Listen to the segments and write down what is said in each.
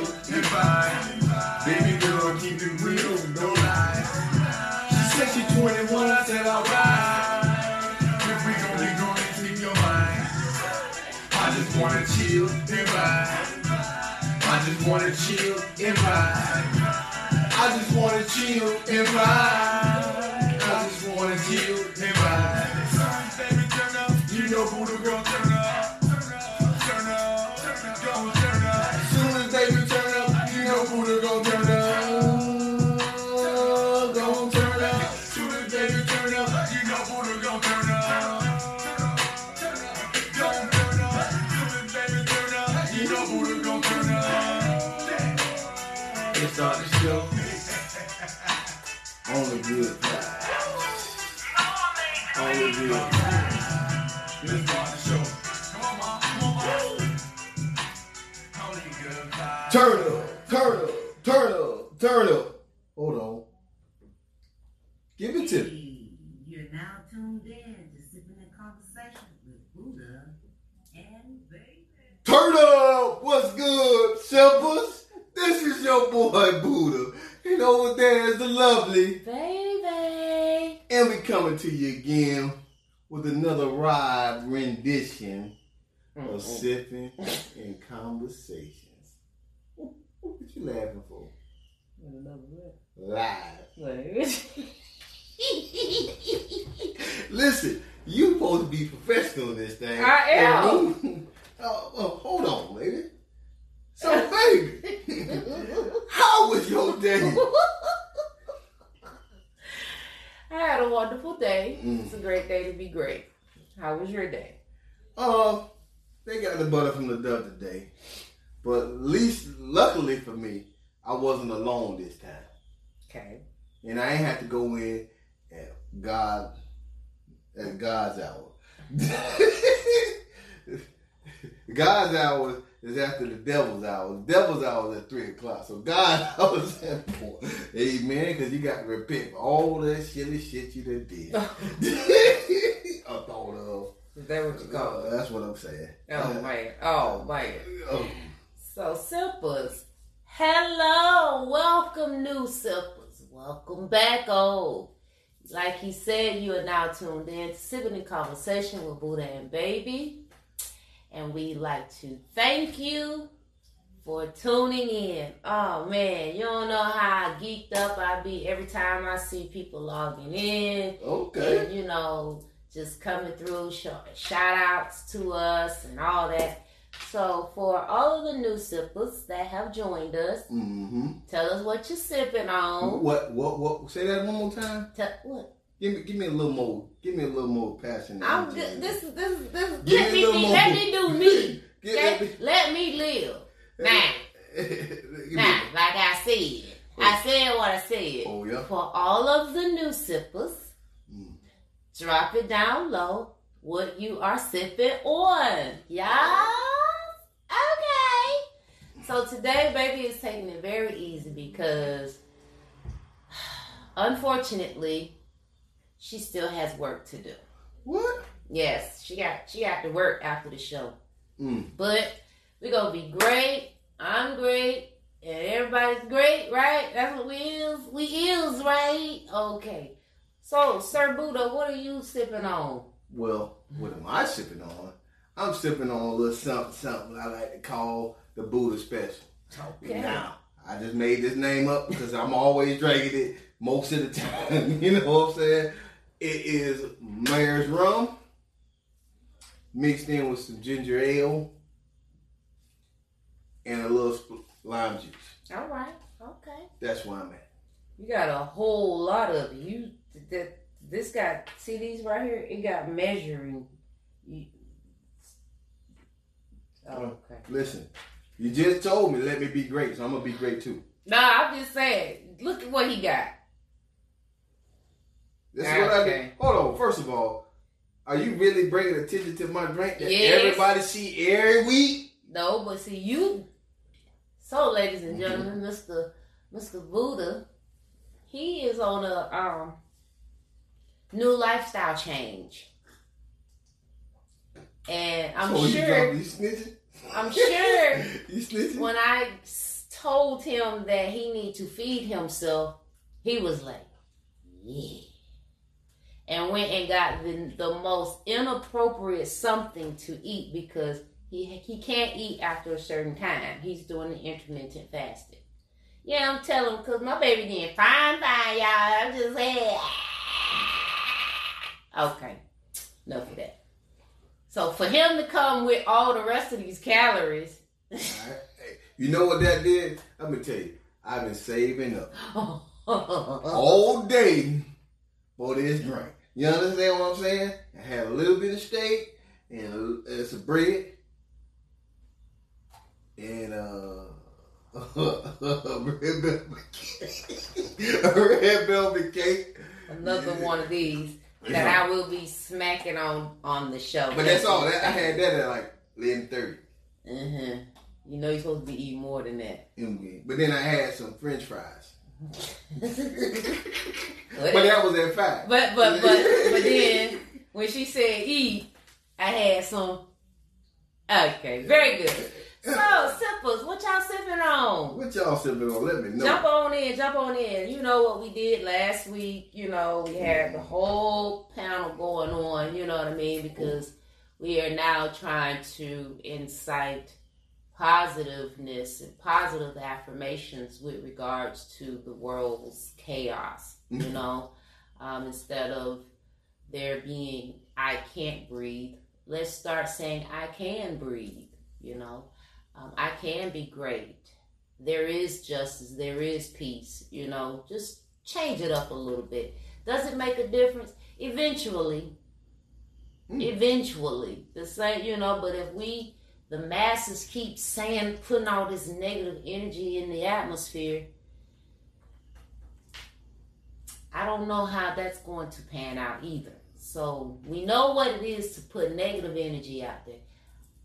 and vibe. Baby girl, keep it real, no lie. She said she 21, I said alright. If we gon' be going into your mind. I just wanna chill and vibe. I just wanna chill and vibe. I just wanna chill and vibe. Turn up! What's good, Simples? This is your boy Buddha. And over there is the lovely. Baby. And we coming to you again with another ride rendition of sipping and conversations. What you laughing for? Live. Listen, you supposed to be professional in this thing. I am. And we- oh, oh, hold on, lady. So, baby, how was your day? I had a wonderful day. Mm. It's a great day to be great. How was your day? Uh, they got the butter from the dove today, but at least, luckily for me, I wasn't alone this time, Okay. and I ain't had to go in at God at God's hour. God's hour is after the devil's hour. The devil's hour is at three o'clock. So God's hour is at four. Amen. Because you got to repent for all that shitty shit you done did. I thought of. Is that what you call Uh, it? that's what I'm saying. Oh man. Oh man. Oh, So Sippers. Hello. Welcome new Sippers. Welcome back old. Like he said, you are now tuned in to Sipping in Conversation with Buddha and Baby. And we like to thank you for tuning in. Oh man, you don't know how geeked up I be every time I see people logging in okay. and you know just coming through sh- shout outs to us and all that so for all of the new sippers that have joined us Mm-hmm. tell us what you're sipping on What? What? What? Say that one more time. Tell- what Give me. Give me a little more. Give me a little more passion. i'm energy. good this is this is this is Give let me me, more. let me do me okay? me- let me live now now like i said i said what i said Oh yeah. for all of the new sippers, Mm. drop it down low what you are sipping on. Yeah? Okay. So today, baby is taking it very easy because unfortunately, she still has work to do. What? Yes, she got she got to work after the show. Mm. But we gonna be great. I'm great. And everybody's great, right? That's what we is. We is, right? Okay. So, Sir Buddha, what are you sipping on? Well, what am I sipping on? I'm sipping on a little something, something I like to call the Buddha Special. Okay. Now, I just made this name up because I'm always drinking it most of the time. you know what I'm saying? It is Myers's rum mixed in with some ginger ale and a little lime juice. All right. Okay. That's where I'm at. You got a whole lot of you. That this got see these right here. It got measuring. You, oh, okay. Listen, you just told me let me be great, so I'm gonna be great too. Nah, I'm just saying. Look at what he got. This is what I. Hold on. First of all, are you really bringing attention to my drink that Yes. everybody see every week? No, but see you. So, ladies and gentlemen, Mister Mister Buddha, he is on a um new lifestyle change, and I'm so sure dropping- you snitching? I'm sure you snitching? When I told him that he need to feed himself, he was like, yeah. And went and got the, the most inappropriate something to eat because he he can't eat after a certain time. He's doing the intermittent fasting. Yeah, I'm telling because my baby did fine, fine, y'all. I'm just saying. Ah. Okay, enough of that. So for him to come with all the rest of these calories, You know what that did? Let me tell you. I've been saving up all day for this drink. You understand what I'm saying? I had a little bit of steak and, a, some bread and uh, a red velvet cake. a red velvet cake. another one of these that I will be smacking on on the show. But that's all. That, I had that at like eleven thirty. hmm You know you're supposed to be eating more than that. But then I had some French fries. But, that was at five. but but but but then when she said eat, I had some. Okay, very good. So sippers, what y'all sipping on? What y'all sipping on? Let me know. Jump on in, jump on in. You know what we did last week. You know we had the whole panel going on. You know what I mean because we are now trying to incite positiveness and positive affirmations with regards to the world's chaos. You know, um, instead of there being I can't breathe, let's start saying I can breathe. You know, um, I can be great. There is justice. There is peace. You know, just change it up a little bit. Does it make a difference? Eventually, Mm. eventually, the same. You know, but if we the masses keep saying putting all this negative energy in the atmosphere. I don't know how that's going to pan out either. So we know what it is to put negative energy out there.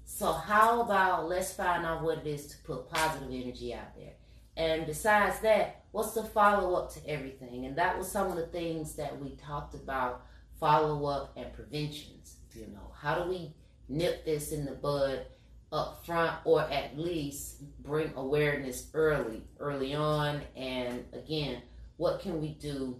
So how about let's find out what it is to put positive energy out there? And besides that what's the follow-up to everything? And that was some of the things that we talked about follow-up and preventions you know. How do we nip this in the bud up front or at least bring awareness early early on. And again what can we do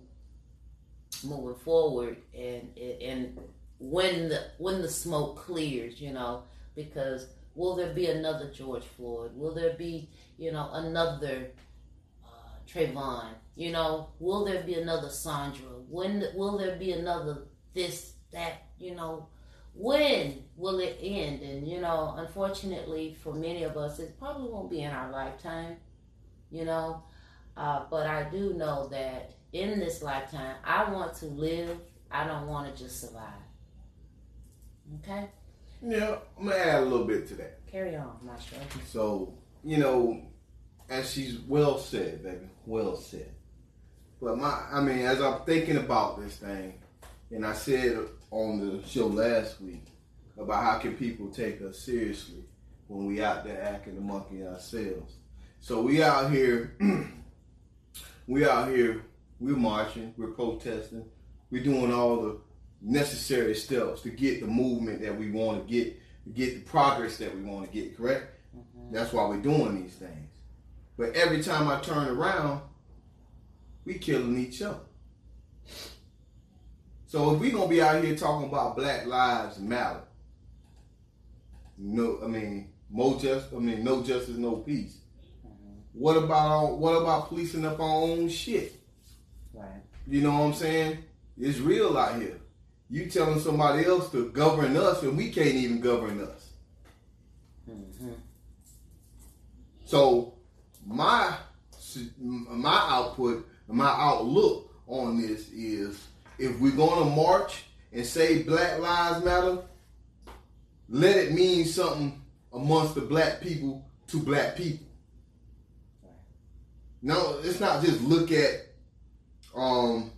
moving forward? And and when the when the smoke clears you know because will there be another george floyd? Will there be you know another uh, Trayvon, you know, will there be another Sandra? When will there be another this, that, you know, when will it end? And you know, unfortunately for many of us, it probably won't be in our lifetime. You know, uh, but I do know that in this lifetime, I want to live. I don't want to just survive. Okay, Yeah, I'm gonna add a little bit to that. carry on, Maestro. So, you know, as she's well said, baby, well said. But my, I mean, as I'm thinking about this thing, and I said on the show last week about how can people take us seriously when we out there acting the monkey ourselves. So we out here, we out here, we're marching, we're protesting, we're doing all the necessary steps to get the movement that we want to get, to get the progress that we want to get. Correct? Mm-hmm. That's why we're doing these things. But every time I turn around, we killing each other. So if we gonna be out here talking about Black Lives Matter, no, I mean, more just, I mean, no justice, no peace. What about what about policing up our own shit? Right. You know what I'm saying? It's real out here. You telling somebody else to govern us, and we can't even govern us. Mm-hmm. So my my output, my outlook on this is if we're gonna march and say Black Lives Matter, let it mean something amongst the black people to black people. No, it's not just look at um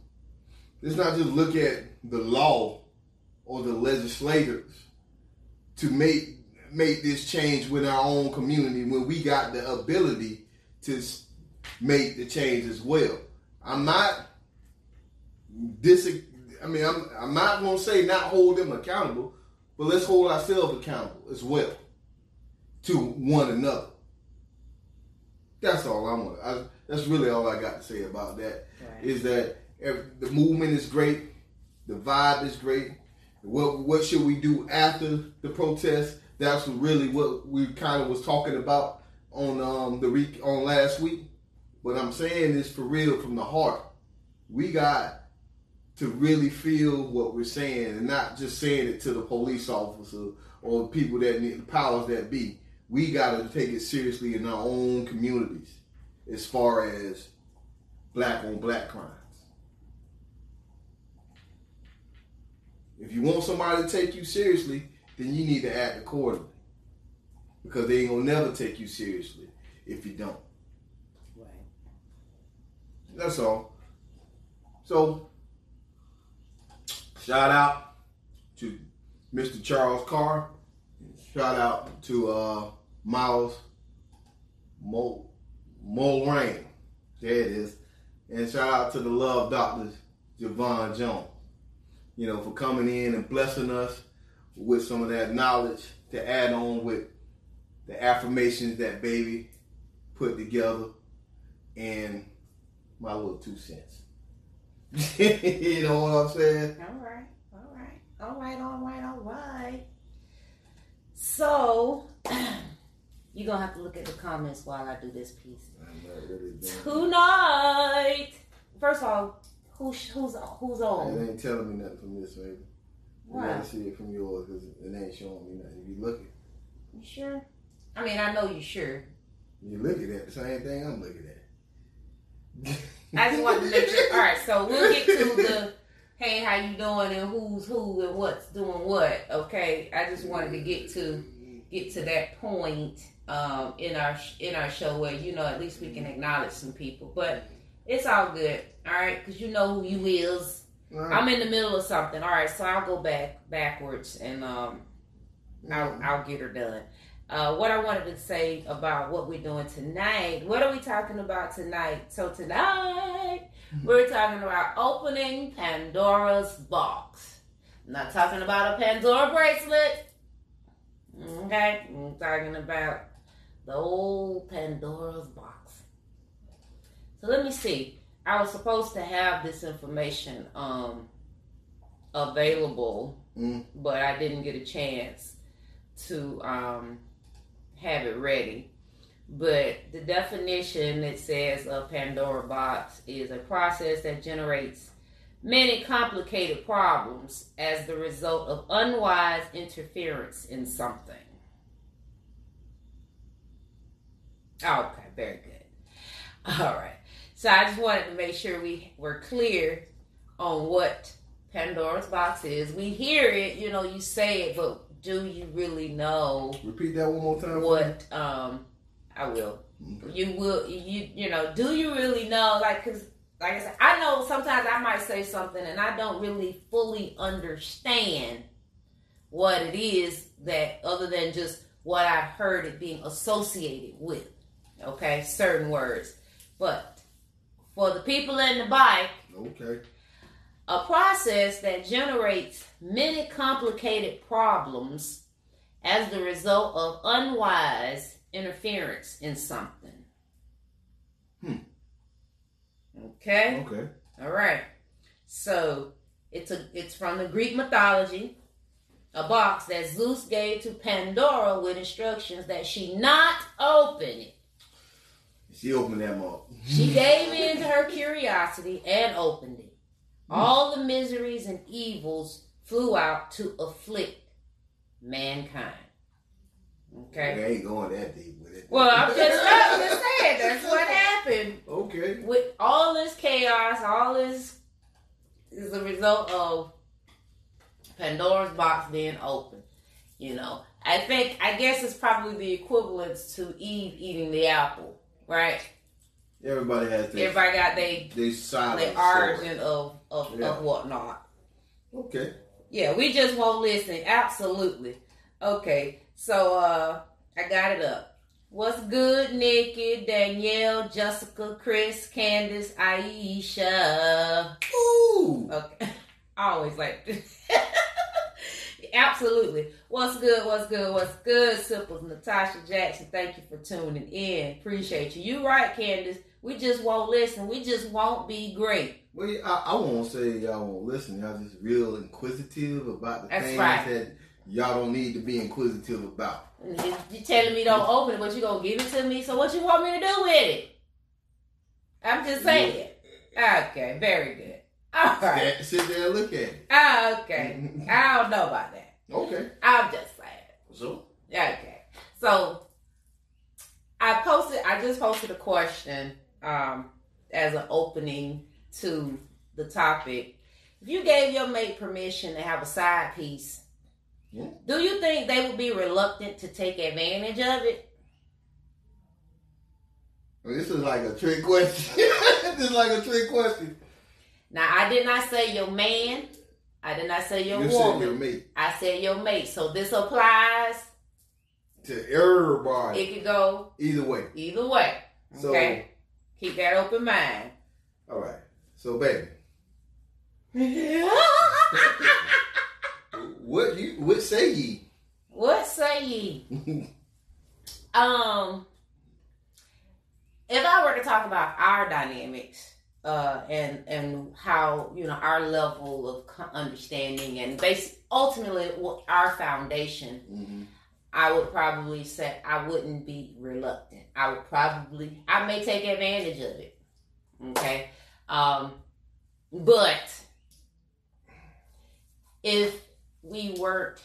it's not just look at the law or the legislators to make make this change with our own community when we got the ability to make the change as well. I'm not dis I mean I'm I'm not gonna say not hold them accountable, but let's hold ourselves accountable as well to one another. That's all I want. I, that's really all I got to say about that. Right. Is that ev- the movement is great, the vibe is great. What what should we do after the protest? That's really what we kind of was talking about on um the week on last week. But I'm saying this for real from the heart. We got to really feel what we're saying and not just saying it to the police officer or people that need the powers that be. We got to take it seriously in our own communities as far as black on black crimes. If you want somebody to take you seriously, then you need to act accordingly. Because they ain't gonna never take you seriously if you don't. Right. That's all. So, shout out to Mr. Charles Carr. Shout out to uh, Miles Mo Mulrain. There it is. And shout out to the love doctors, Javon Jones. You know, for coming in and blessing us with some of that knowledge to add on with the affirmations that baby put together and my little two cents. you know what I'm saying? All right. All right. All right. All right. All right. So, you're to have to look at the comments while I do this piece. I'm not really Tonight. First of all, who's who's who's on? It ain't telling me nothing from this, baby. You Why? gotta see it from yours because it ain't showing me nothing. You look at You sure? I mean, I know you sure. you looking at the same thing I'm looking at. I just wanted to make sure. All right, so we'll get to the hey, how you doing, and who's who, and what's doing what. Okay, I just wanted to get to get to that point um, in our in our show where you know at least we can acknowledge some people, but it's all good. All right, because you know who you is. Right. I'm in the middle of something. All right, so I'll go back backwards and um, I'll, I'll get her done. Uh, what I wanted to say about what we're doing tonight. What are we talking about tonight? So tonight we're talking about opening Pandora's box. I'm not talking about a Pandora bracelet. Okay, I'm talking about the old Pandora's box. So let me see. I was supposed to have this information um, available, Mm. but I didn't get a chance to um, have it ready. But the definition it says of Pandora box is a process that generates many complicated problems as the result of unwise interference in something. Oh, okay, very good. All right. So I just wanted to make sure we were clear on what Pandora's box is. We hear it, you know, you say it, but do you really know Repeat that one more time. what um I will. You will you you know, do you really know like cuz like I said, I know sometimes I might say something and I don't really fully understand what it is that other than just what I've heard it being associated with. Okay, certain words. But for the people in the bike, Okay. A process that generates many complicated problems as the result of unwise interference in something. Hmm. Okay? Okay. All right. So it's a it's from the Greek mythology, a box that Zeus gave to Pandora with instructions that she not open it. She opened that up. She gave in to her curiosity and opened it. All the miseries and evils flew out to afflict mankind. Okay. They ain't going that deep with it. Well, I'm just, I'm just saying that's what happened Okay. with all this chaos. All this is a result of Pandora's box being open. You know, I think I guess it's probably the equivalence to Eve eating the apple, right? Everybody has their, Everybody got they their silent the origin of of, Yeah. of whatnot. Okay. Yeah, we just won't listen. Absolutely. Okay, so uh I got it up. What's good, Nikki, Danielle, Jessica, Chris, Candace, Aisha? Ooh. Okay, I always like. This. Absolutely. What's good? What's good? What's good? Simples Natasha Jackson. Thank you for tuning in. Appreciate you. You right, Candace. We just won't listen. We just won't be great. Well, I, I won't say y'all won't listen. Y'all just real inquisitive about the That's things right. that y'all don't need to be inquisitive about. You you telling me don't open it, but you gonna give it to me. So what you want me to do with it? I'm just saying. Okay, very good. All right. Sit there and look at it. Okay. I don't know about that. Okay. I'm just saying. So Okay. So I posted I just posted a question um as an opening to the topic. If you gave your mate permission to have a side piece, Yeah. do you think they would be reluctant to take advantage of it? well, this is like a trick question. this is like a trick question. Now I did not say your man. I did not say your you said your mate I said your mate. So this applies. to everybody. It could go Either way. either way. So Okay. Keep that open mind. all right. So baby, what you what say ye? what say ye? Um, if I were to talk about our dynamics, uh, and and how you know our level of understanding and base ultimately what our foundation, Mhm. I would probably say I wouldn't be reluctant. I would probably I may take advantage of it. Okay, um, but if we weren't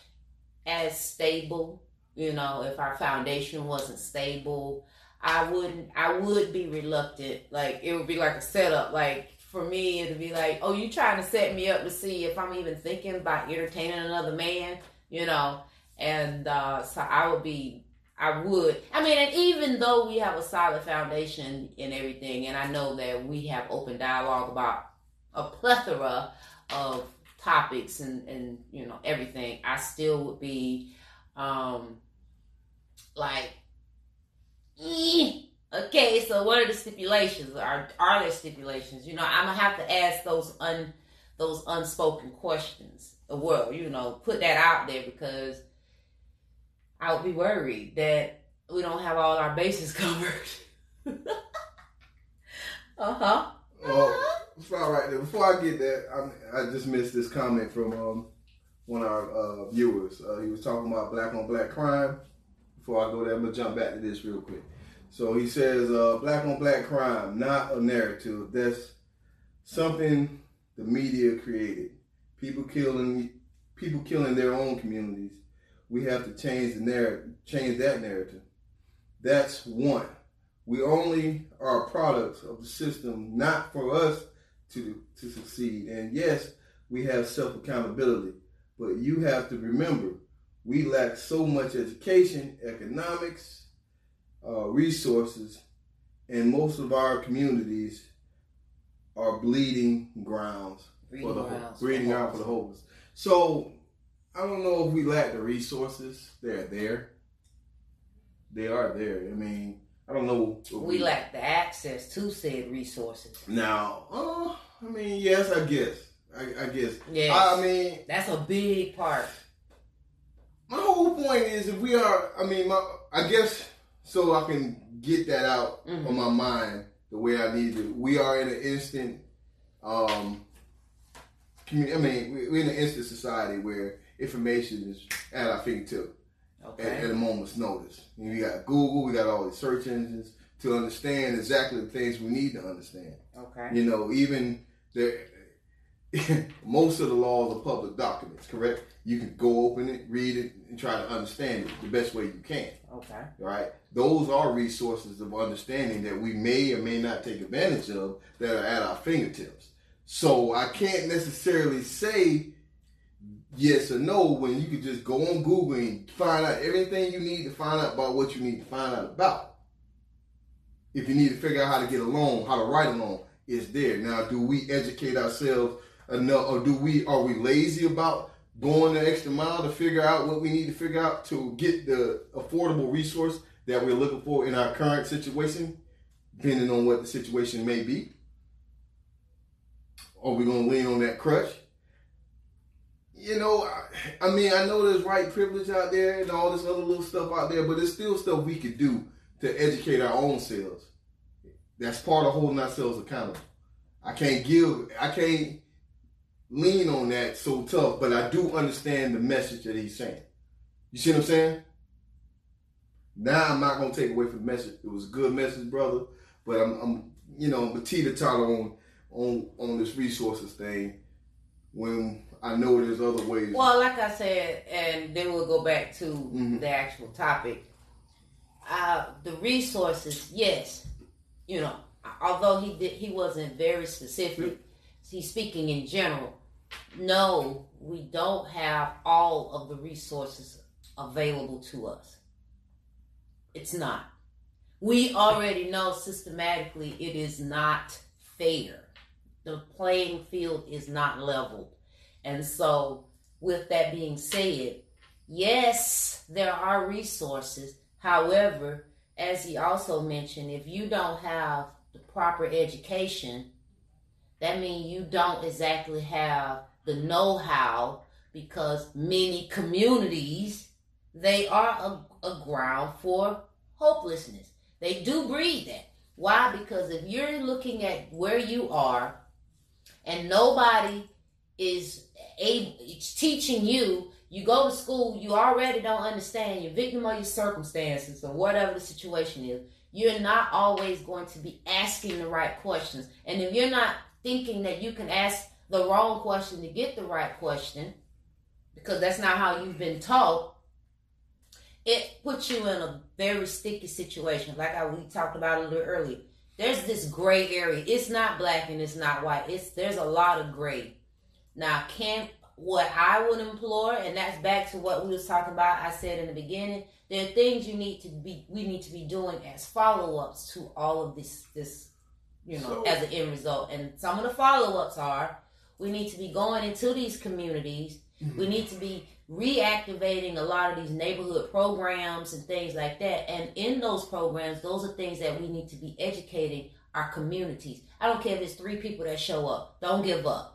as stable you know if our foundation wasn't stable i wouldn't i would be reluctant. Like it would be like a setup. Like for me it'd be like oh you trying to set me up to see if i'm even thinking about entertaining another man you know? And uh so i would be i would. I mean and even though we have a solid foundation in everything and i know that we have open dialogue about a plethora of topics and and you know everything i still would be um like eh. okay so what are the stipulations? Are are there stipulations? You know i'm gonna have to ask those un those unspoken questions. Well you know put that out there because i would be worried that we don't have all our bases covered uh-huh Well, it's all right. Before I get that, I, I just missed this comment from um, one of our uh, viewers. Uh, he was talking about black on black crime. Before I go there, I'm gonna jump back to this real quick. So he says, uh, "Black on black crime, not a narrative. That's something the media created. People killing, people killing their own communities. We have to change the narrative, change that narrative. That's one. We only are products of the system, not for us to to succeed. And yes, we have self accountability, but you have to remember we lack so much education, economics, uh, resources, and most of our communities are bleeding grounds for the grounds breeding ground for the hopeless. So I don't know if we lack the resources. They're there. They are there. I mean, I don't know. if we lack the access to said resources now. Uh, I mean, yes, I guess. I, I guess. yes I mean, that's a big part my whole point is if we are. I mean, my. I guess so. I can get that out Mhm. on my mind the way I need to. We are in an instant. Um. I mean, we're in an instant society where information is at our fingertips at, okay at a moment's notice. Know, you got Google, we got all these search engines to understand exactly the things we need to understand. okay You know, even the most of the laws are public documents, correct? You can go open it, read it, and try to understand it the best way you can. okay Right? Those are resources of understanding that we may or may not take advantage of that are at our fingertips. So I can't necessarily say yes or no when you could just go on Google and find out everything you need to find out about what you need to find out about. If you need to figure out how to get a loan, how to write a loan, it's there. Now, do we educate ourselves enough, or do we are we lazy about going the extra mile to figure out what we need to figure out to get the affordable resource that we're looking for in our current situation, depending on what the situation may be? Are we going to lean on that crutch? You know, I, I mean, I know there's white privilege out there and all this other little stuff out there, but there's still stuff we could do to educate our own selves. That's part of holding ourselves accountable. I can't give, I can't lean on that so tough, but I do understand the message that he's saying. You see what I'm saying? Now I'm not gonna take away from the message. It was a good message, brother, but I'm, I'm you know, I'm teeter totter on on on this resources thing when I know there's other ways. Well, like I said, and then we'll go back to Mhm. the actual topic. Uh, the resources, yes, you know, although he did, he wasn't very specific. He's speaking in general. No, we don't have all of the resources available to us. It's not. We already know systematically it is not fair. The playing field is not leveled. And so, with that being said, yes, there are resources. However, as he also mentioned, if you don't have the proper education, that means you don't exactly have the know-how because many communities they are a, a ground for hopelessness. They do breed that. Why? Because if you're looking at where you are and nobody is able, it's teaching you, you go to school, you already don't understand, you're victim of your circumstances or whatever the situation is. You're not always going to be asking the right questions. And if you're not thinking that you can ask the wrong question to get the right question, because that's not how you've been taught, it puts you in a very sticky situation. Like I, we talked about a little earlier. There's this gray area. It's not black and it's not white. It's there's a lot of gray. Now, can what I would implore, and that's back to what we was talking about. I said in the beginning, there are things you need to be, we need to be doing as follow ups to all of this, this, you know, So- as an end result. And some of the follow ups are, we need to be going into these communities. Mm-hmm. We need to be reactivating a lot of these neighborhood programs and things like that. And in those programs, those are things that we need to be educating our communities. I don't care if it's three people that show up. Don't give up.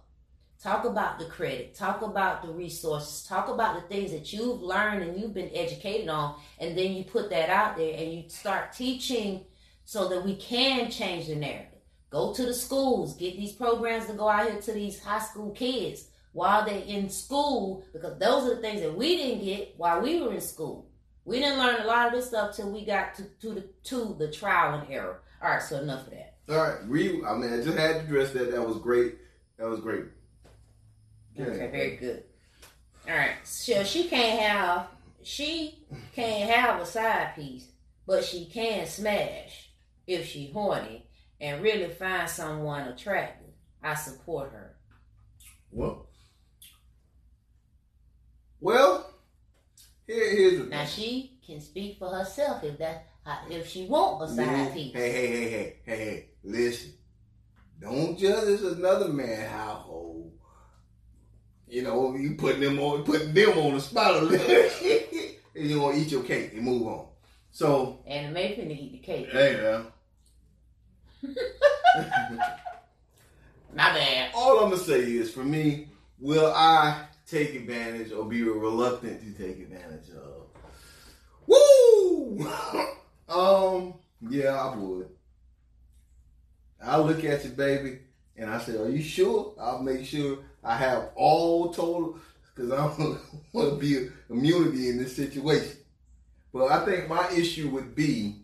Talk about the credit. Talk about the resources. Talk about the things that you've learned and you've been educated on. And then you put that out there and you start teaching so that we can change the narrative. Go to the schools. Get these programs to go out here to these high school kids while they're in school because those are the things that we didn't get while we were in school. We didn't learn a lot of this stuff till we got to, to the to the trial and error. All right, so enough of that. All right, re. I mean, I just had to address that. That was great. That was great. Okay, very good. All right, so she can't have she can't have a side piece, but she can smash if she horny and really find someone attractive. I support her. Well, well, here, here's the Now she can speak for herself if that uh, if she want a side Yeah. piece. Hey, hey, hey, hey, hey, hey, listen. Don't judge this another man how household. You know, you putting them on putting them on the spot a little and you gonna eat your cake and move on. So And it may finna eat the cake. hey now. My bad. All I'm gonna say is for me, will I take advantage or be reluctant to take advantage of? Woo! um, yeah, I would. I'll look at you, baby, and I say, "Are you sure?" I'll make sure I have all total because I don't want to be immunity in this situation. But I think my issue would be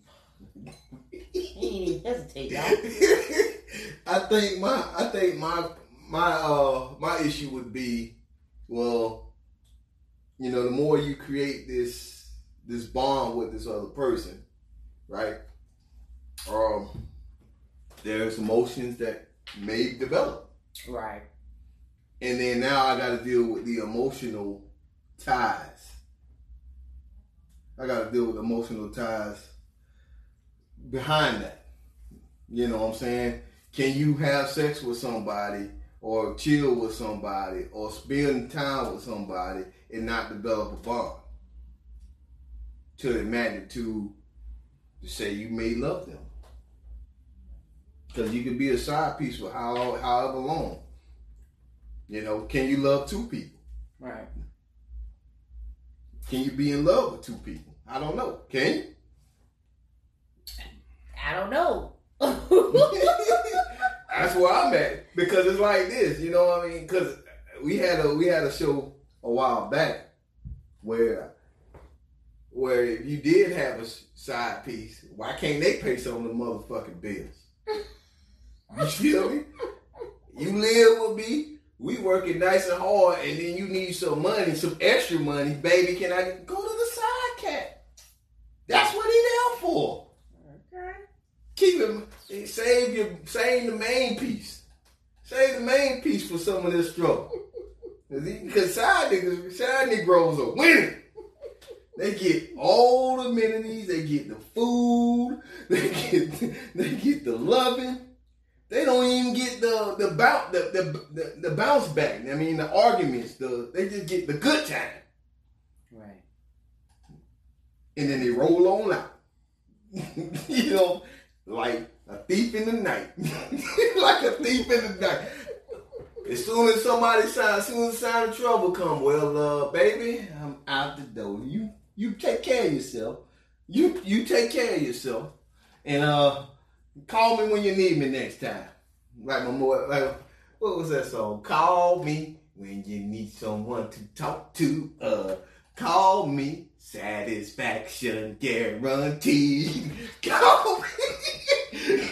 He hesitate. I think my I think my my uh my issue would be well, you know, the more you create this this bond with this other person, right? Um there's emotions that may develop. Right. And then now I gotta deal with the emotional ties. I gotta deal with emotional ties behind that. You know what I'm saying? Can you have sex with somebody or chill with somebody or spend time with somebody and not develop a bond to the magnitude to say you may love them? Because you can be a side piece for how, however long. You know, can you love two people? Right. Can you be in love with two people? I don't know. Can you? I don't know. That's where I'm at because it's like this, you know what I mean? Because we had a we had a show a while back where where if you did have a side piece, why can't they pay some of the motherfucking bills? You feel me? You live with me, we working nice and hard, and then you need some money, some extra money, baby. Can I go to the side cat? That's what he there for. Okay. Keep him. Save your. Save the main piece. Save the main piece for some of this struggle. Because side niggas, side Negroes are winning. They get all the amenities. They get the food. They get. They get the loving. They don't even get the the bounce the, the, the, the bounce back. I mean the arguments. The they just get the good time, Right. and then they roll on out. you know, like a thief in the night, like a thief in the night. As soon as somebody sign, as soon as the sign of trouble come, well, uh, baby, I'm out the door. You you take care of yourself. You you take care of yourself, and uh, call me when you need me next time. Like my boy, like what was that song? Call me when you need someone to talk to. Uh, call me. Satisfaction guaranteed. Call me.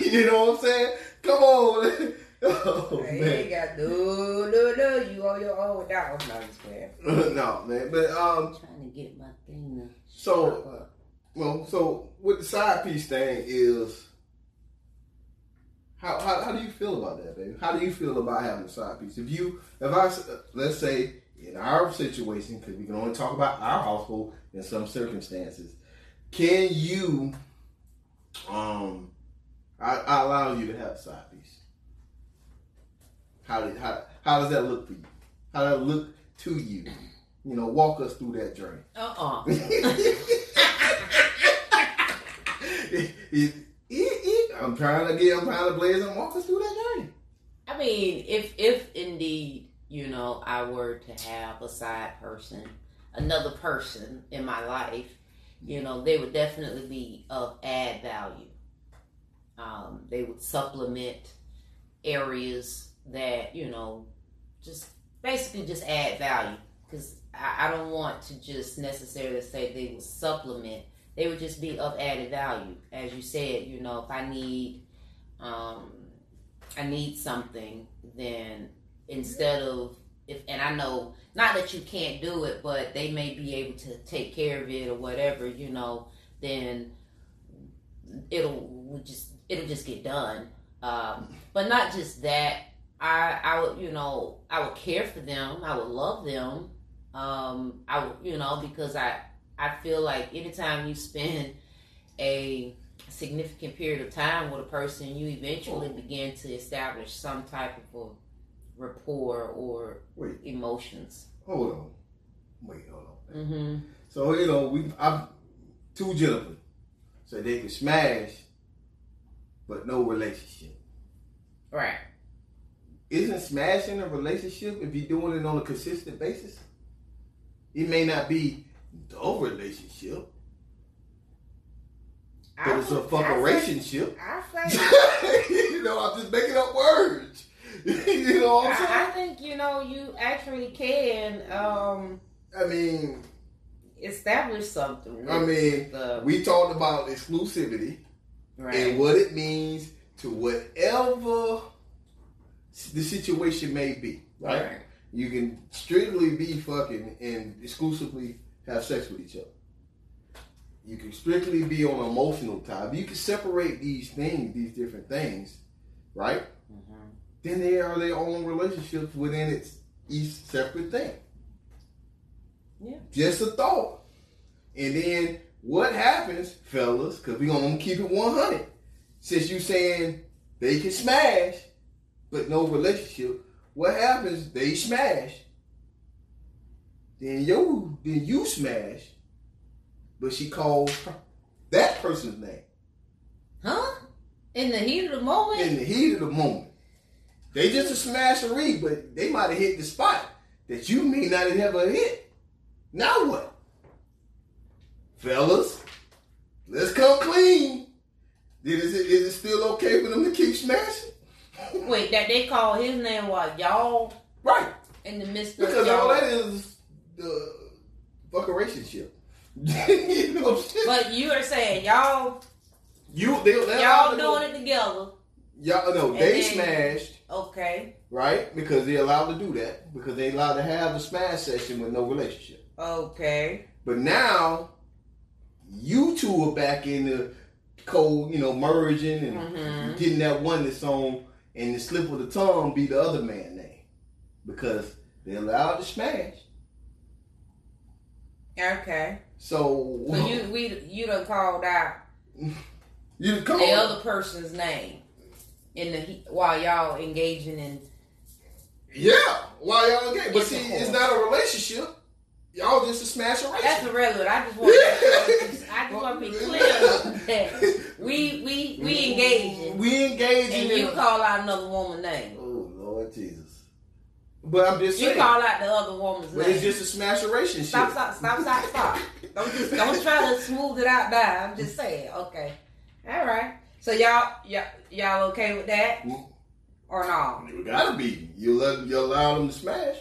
you know what I'm saying? Come on. Oh, Hey, man. you ain't got no, no, no. You on your own now. No, I'm just playing. no, man. But um, I'm trying to get my thing to so up. well, so with the side piece thing is how, how how do you feel about that, baby? How do you feel about having a side piece? If you if I, let's say in our situation, because we can only talk about our household in some circumstances, can you um I, I allow you to have a side piece? How did how how does that look for you? How does that look to you? You know, walk us through that journey. Uh-uh. It- it- it- I'm trying to get, I'm trying to blaze and walk us through that journey. I mean, if if indeed, you know, I were to have a side person, another person in my life, you know, they would definitely be of add value. Um, they would supplement areas that, you know, just basically just add value. Because I, I don't want to just necessarily say they would supplement. They would just be of added value. As you said, you know, if I need um, I need something, then instead of if and I know not that you can't do it, but they may be able to take care of it or whatever, you know, then it'll just it'll just get done. Um, but not just that. I I would you know I would care for them. I would love them. Um, I would you know because I I feel like anytime you spend a significant period of time with a person, you eventually begin to establish some type of a rapport or Wait, emotions. hold on. Wait, hold on. Mm-hmm. So, you know, we, I'm two gentlemen. So they can smash, but no relationship. Right. Isn't smashing a relationship if you're doing it on a consistent basis? It may not be the relationship, but it's a fuck relationship. I you know, I'm just making up words. you know what I'm saying? I, I think you know you actually can um, I mean, establish something. I mean, the, we talked about exclusivity right. and what it means to whatever the situation may be, right? right. You can strictly be fucking and exclusively have sex with each other. You can strictly be on emotional time. You can separate these things, these different things, right? Mhm. Then they are their own relationships within its each separate thing. Yeah. Just a thought. And then what happens, fellas, because we're going to keep it 100. Since you saying they can smash, but no relationship, what happens, they smash. Then you, then you smash, but she called that person's name Huh? In the heat of the moment. in the heat of the moment. They just a smashery, but they might have hit the spot. that you may not have a hit. Now what? Fellas, let's come clean. Is it, is it still okay for them to keep smashing? Wait, that they call his name what? Y'all Right. in the midst of Because all that is the fuck a relationship. you know what I'm saying? But you are saying y'all you, they, they y'all doing it together. Y'all no, And they then- smashed Okay. right because they're allowed to do that because they allowed to have a smash session with no relationship. Okay. But now you two are back in the cold, you know, merging and Mhm. getting that oneness on, and the slip of the tongue be the other man name because they're allowed to smash. Okay. So, So you we you done called out you come the other person's name in the while y'all engaging in yeah, while y'all engaging, But see, it's not a relationship. Y'all just a smash a that's irrelevant. I just want to I just want to be clear that we we we engaging We engaging. and in you a- call out another woman's name. Oh Lord Jesus! But I'm just You saying. You call out the other woman's but name. it's just a smash relationship. Stop, stop, stop, stop, stop. Don't just don't try to smooth it out now. I'm just saying. Okay. All right. So y'all y'all y'all okay with that? Mm. Or no? You gotta be. You let you allow them to smash.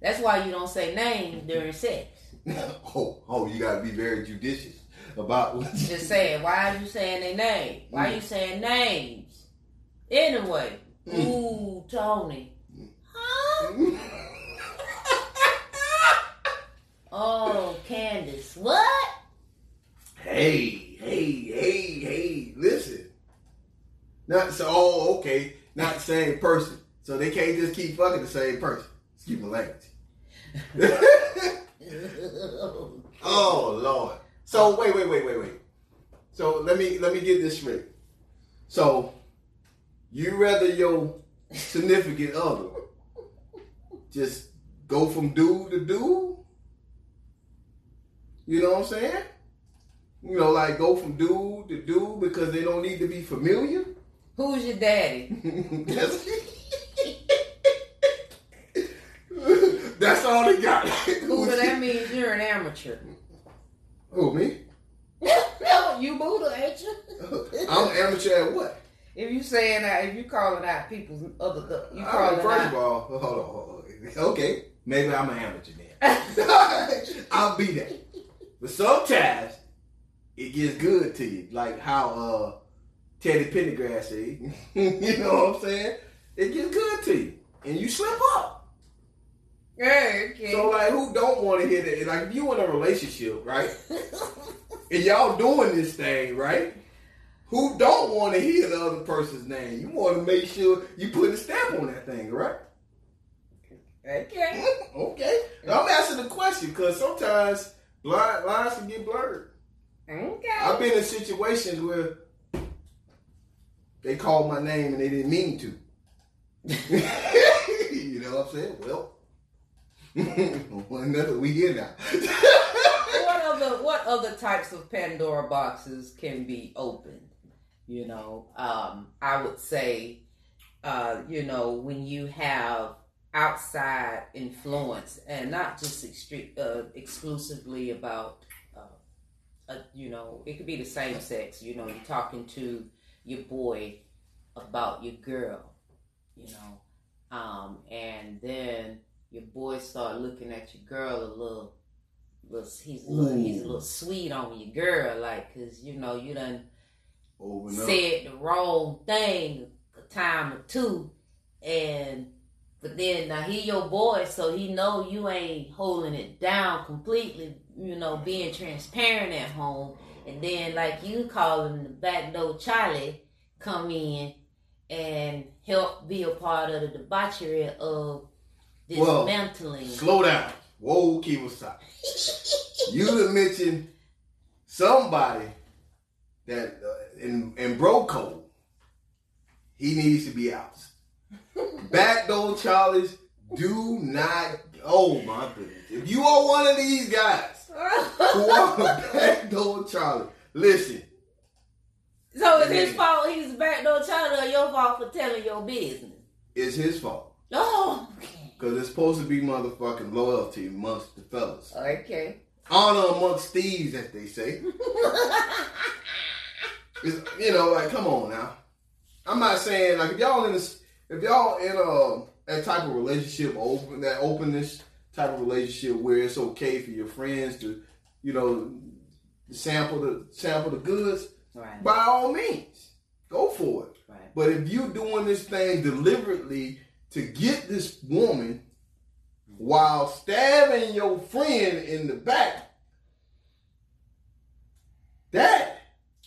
That's why you don't say names during sex. oh, oh, you gotta be very judicious about what you Just saying, why are you saying their name? Why are you saying names? Anyway. Mm. Ooh, Tony. Oh, Candace. What? Hey, hey, hey, hey, listen. Not so oh, okay, not the same person. So they can't just keep fucking the same person. Excuse my language. oh Lord. So wait, wait, wait, wait, wait. So let me let me get this straight. So you rather your significant other just go from dude to dude? You know what I'm saying? You know, like go from dude to dude because they don't need to be familiar. Who's your daddy? That's, That's all they got. Who that means you're an amateur. Who me? no, you Buddha, ain't you? I'm amateur at what? If you saying that, if you calling out people's other, you I mean, first out. of all, hold on, hold on. Okay, maybe I'm an amateur then. I'll be that. But sometimes it gets good to you, like how uh, Teddy Pendergrass said. you know what I'm saying? It gets good to you, and you slip up. Okay. So like, who don't want to hear that? Like, if you in a relationship, right, and y'all doing this thing, right? Who don't want to hear the other person's name? You want to make sure you put a stamp on that thing, right? Okay. okay. I'm asking the question because sometimes lines can get blurred. Okay. I've been in situations where they called my name and they didn't mean to. you know what I'm saying? Well, well another we here now. what other what other types of Pandora boxes can be opened? You know, um, I would say, uh, you know, when you have outside influence and not just extre- uh, exclusively about, uh, uh, you know, it could be the same sex. You know, you're talking to your boy about your girl, you know, um, and then your boy start looking at your girl a little little, he's a little, he's a little sweet on your girl, like, cause you know you done Open up. said the wrong thing a time or two, and but then now he your boy, so he know you ain't holding it down completely. You know, being transparent at home, and then like you calling the back door Charlie come in and help be a part of the debauchery of Well, dismantling. Slow down. Whoa, keep Kiyosaki. you done mentioned somebody that uh, in in bro code, he needs to be out. Backdoor Charlies do not. Oh my goodness! If you are one of these guys who are backdoor Charlie, listen. So it's his fault he's backdoor Charlie, or your fault for telling your business? It's his fault. Oh. Because it's supposed to be motherfucking loyalty amongst the fellas. Okay. Honor amongst thieves, as they say. You know, like, come on now. I'm not saying like if y'all in this, if y'all in a that type of relationship, open that openness type of relationship where it's okay for your friends to, you know, sample the sample the goods. Right. By all means, go for it. Right. But if you're doing this thing deliberately to get this woman while stabbing your friend in the back, that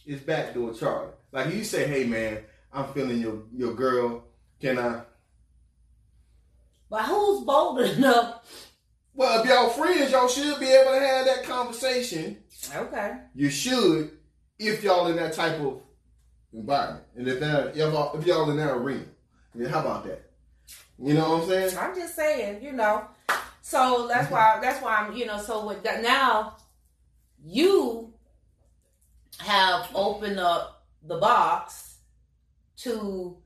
is backdoor Charlie. Like you say, hey man, I'm feeling your your girl. Can I? But who's bold enough? Well, if y'all friends, y'all should be able to have that conversation. Okay. You should, if y'all in that type of environment, and if that if y'all, if y'all in that arena. Yeah, how about that? You know what I'm saying? I'm just saying, you know. So that's why that's why I'm, you know, so with that now you have opened up the box to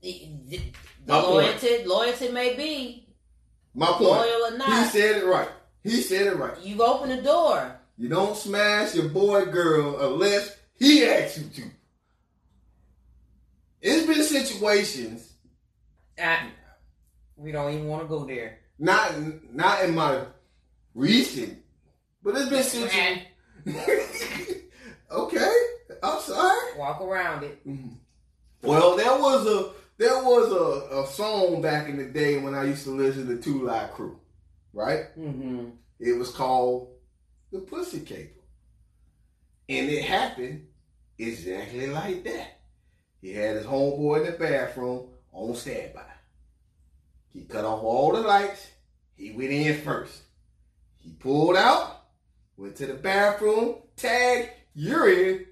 the, the, the My point. loyalty loyalty may be My point. loyal or not, He said it right. He said it right. You've opened the door. You don't smash your boy girl unless he asks you to. It's been situations, we don't even want to go there. not not in my recent, but it's been situations. okay, I'm sorry. Walk around it. Mm-hmm. Well, there was a there was a, a song back in the day when I used to listen to Two Live Crew, right? Mm-hmm. It was called the Pussy Caper, and it happened exactly like that. He had his homeboy in the bathroom on standby. He cut off all the lights. He went in first. He pulled out, went to the bathroom, tag, you're in.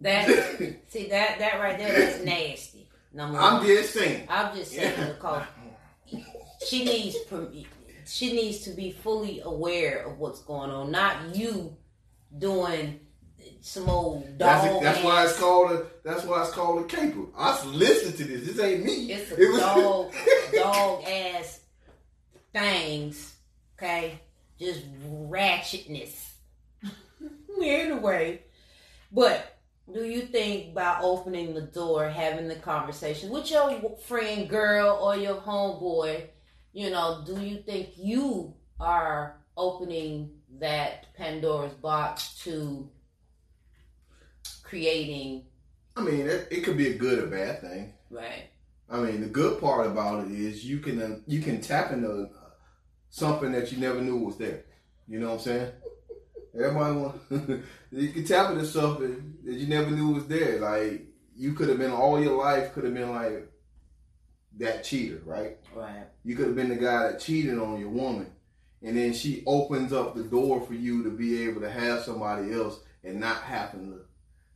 That see that that right there that's nasty. Number I'm one. just saying. I'm just saying because she needs she needs to be fully aware of what's going on, not you doing some old dog. That's, that's why it's called a that's why it's called a caper. I listened to this. This ain't me. It's It a was- dog dog ass things. Okay, just ratchetness. anyway, but do you think by opening the door, having the conversation with your friend girl or your homeboy, you know, do you think you are opening that Pandora's box to creating I mean, it, it could be a good or bad thing. right? I mean, the good part about it is you can uh, you can tap into uh, something that you never knew was there. You know what I'm saying? Everybody want you can tap into something that you never knew was there. Like you could have been all your life could have been like that cheater, right? Right. You could have been the guy that cheated on your woman, and then she opens up the door for you to be able to have somebody else and not having to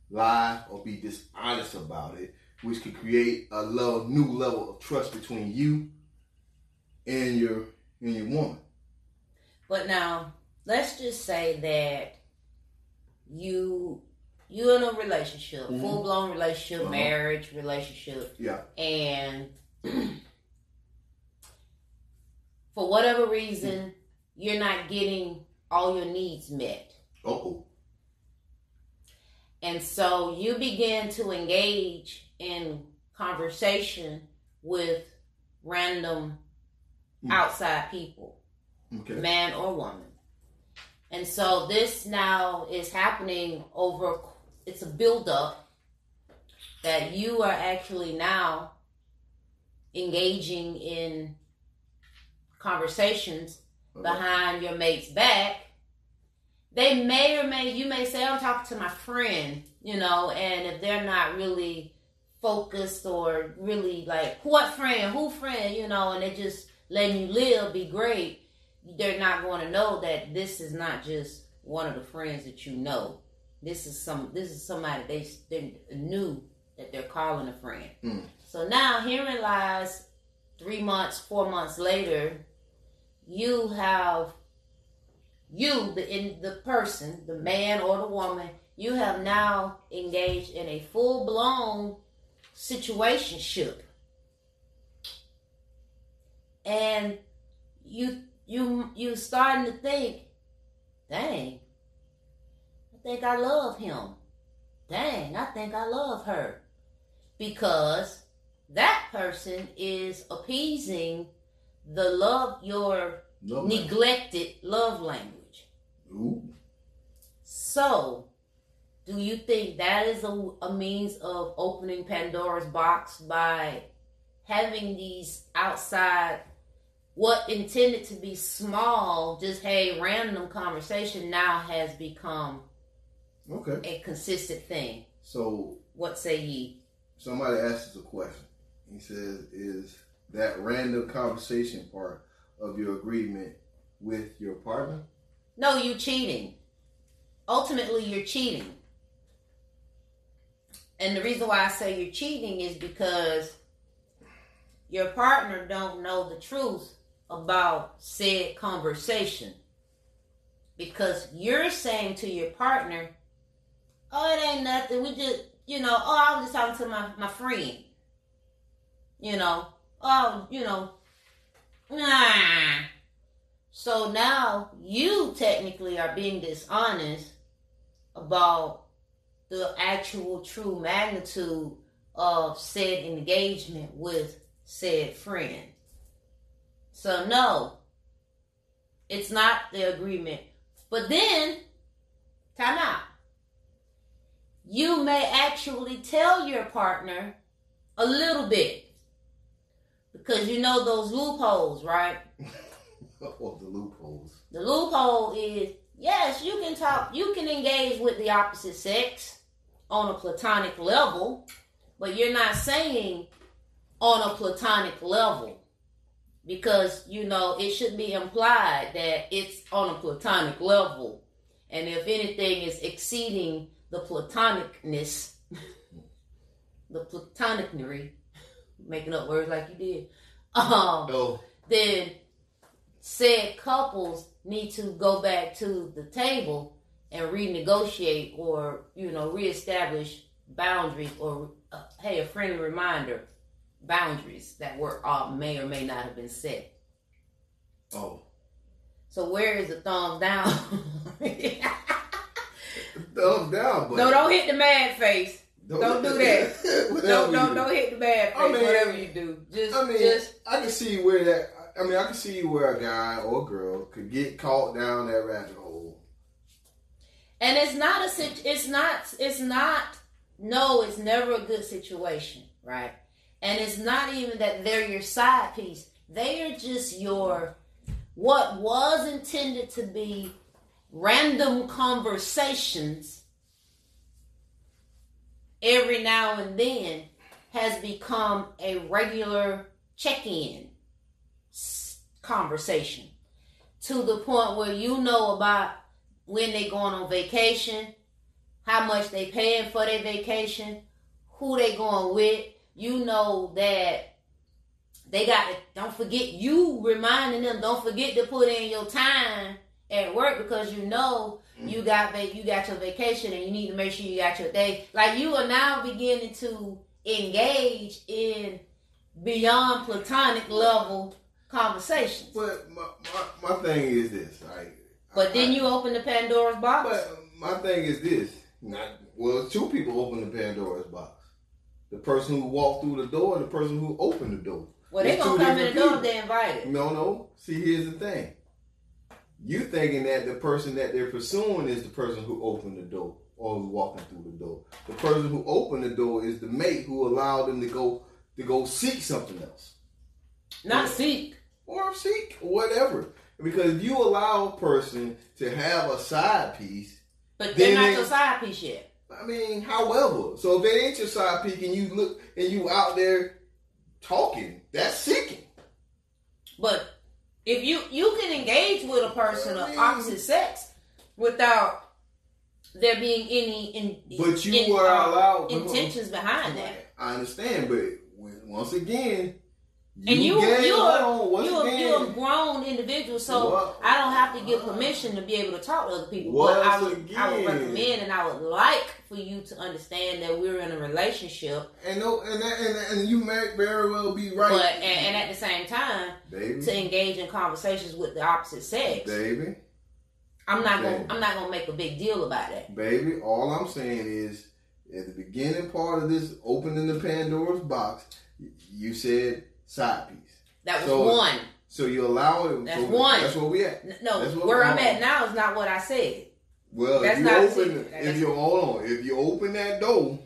lie or be dishonest about it, which could create a level, new level of trust between you and your and your woman. But now, let's just say that you you're in a relationship, Mhm. full blown relationship, Uh-huh. marriage relationship, Yeah. and for whatever reason, you're not getting all your needs met. Oh, And so you begin to engage in conversation with random Mm. outside people. okay. man or woman. And so this now is happening over, it's a buildup that you are actually now engaging in conversations mm-hmm. behind your mate's back. They may or may, you may say, I'm talking to my friend, you know, and if they're not really focused or really like, what friend, who friend, you know, and they just letting you live, be great they're not going to know that this is not just one of the friends that you know. This is some. This is somebody they, they knew that they're calling a friend. Mm. So now, herein lies three months, four months later, you have you the in the person, the man or the woman, you have now engaged in a full blown situationship. and you you you starting to think, dang, I think I love him. Dang, I think I love her. Because that person is appeasing the love your man. neglected love language. Ooh. So, do you think that is a, a means of opening Pandora's box by having these outside, what intended to be small, just hey, random conversation now has become Okay. a consistent thing? So What say ye? somebody asks us a question. He says, "Is that random conversation part of your agreement with your partner?" No, you cheating. Ultimately, you're cheating. And the reason why I say you're cheating is because your partner don't know the truth about said conversation. Because you're saying to your partner, "Oh, it ain't nothing. We just, you know, oh, I was just talking to my my friend. You know, oh, you know, nah." So now you technically are being dishonest about the actual true magnitude of said engagement with said friend. So no, it's not the agreement. But then, time out. You may actually tell your partner a little bit. Because you know those loopholes, right? or the loopholes. The loophole is yes, you can talk, you can engage with the opposite sex on a platonic level, but you're not saying on a platonic level because you know it should be implied that it's on a platonic level, and if anything is exceeding the platonicness, the platonicnery, making up words like you did, um, Oh, then said couples need to go back to the table and renegotiate or you know reestablish boundaries or uh, hey a friendly reminder boundaries that were uh, may or may not have been set oh, so where is the thumbs down thumbs down, but no don't hit the mad face don't do that. Don't don't do. don't hit the bad face I mean- whatever you do just I mean, just I can see where that. I mean, I can see where a guy or a girl could get caught down that rabbit hole. And it's not a sit. It's not. It's not. No, it's never a good situation, right? And it's not even that they're your side piece. They are just your what was intended to be random conversations every now and then has become a regular check-in conversation to the point where you know about when they going on vacation, how much they paying for their vacation, who they going with. You know that they got to, don't forget you reminding them, don't forget to put in your time at work because you know mm-hmm. you got you got your vacation and you need to make sure you got your day. Like you are now beginning to engage in beyond platonic level conversations. But my, my, my thing is this, like. But then you open the Pandora's box. But my thing is this. Not, well, two people open the Pandora's box. The person who walked through the door and the person who opened the door. Well, they gonna come in the door if they invited. No, no. See, here's the thing. You thinking that the person that they're pursuing is the person who opened the door or who's walking through the door. The person who opened the door is the mate who allowed them to go to go seek something else. Not seek. or seek or whatever. Because if you allow a person to have a side piece, But they're not they- your side piece yet. I mean, however, so if it ain't your side piece and you look and you out there talking, that's sicking. But if you you can engage with a person I of opposite sex without there being any in, But you in- were uh, allowed intentions behind that. I understand, but once again, And you you are you are, you're a grown individual, so What? I don't have to give permission to be able to talk to other people. but I Once would I would recommend and I would like for you to understand that we're in a relationship, And no, and that, and, and you may very well be right, but and, and at the same time baby, to engage in conversations with the opposite sex. baby, I'm not gonna I'm not gonna make a big deal about that. baby. All I'm saying is, at the beginning part of this opening the Pandora's box, you said side piece. That was So- one. So you allow it. That's so one. That's where we at. No, That's what- where I'm at now is not what I said. Well, That's if you not open, if you hold on, if you open that door,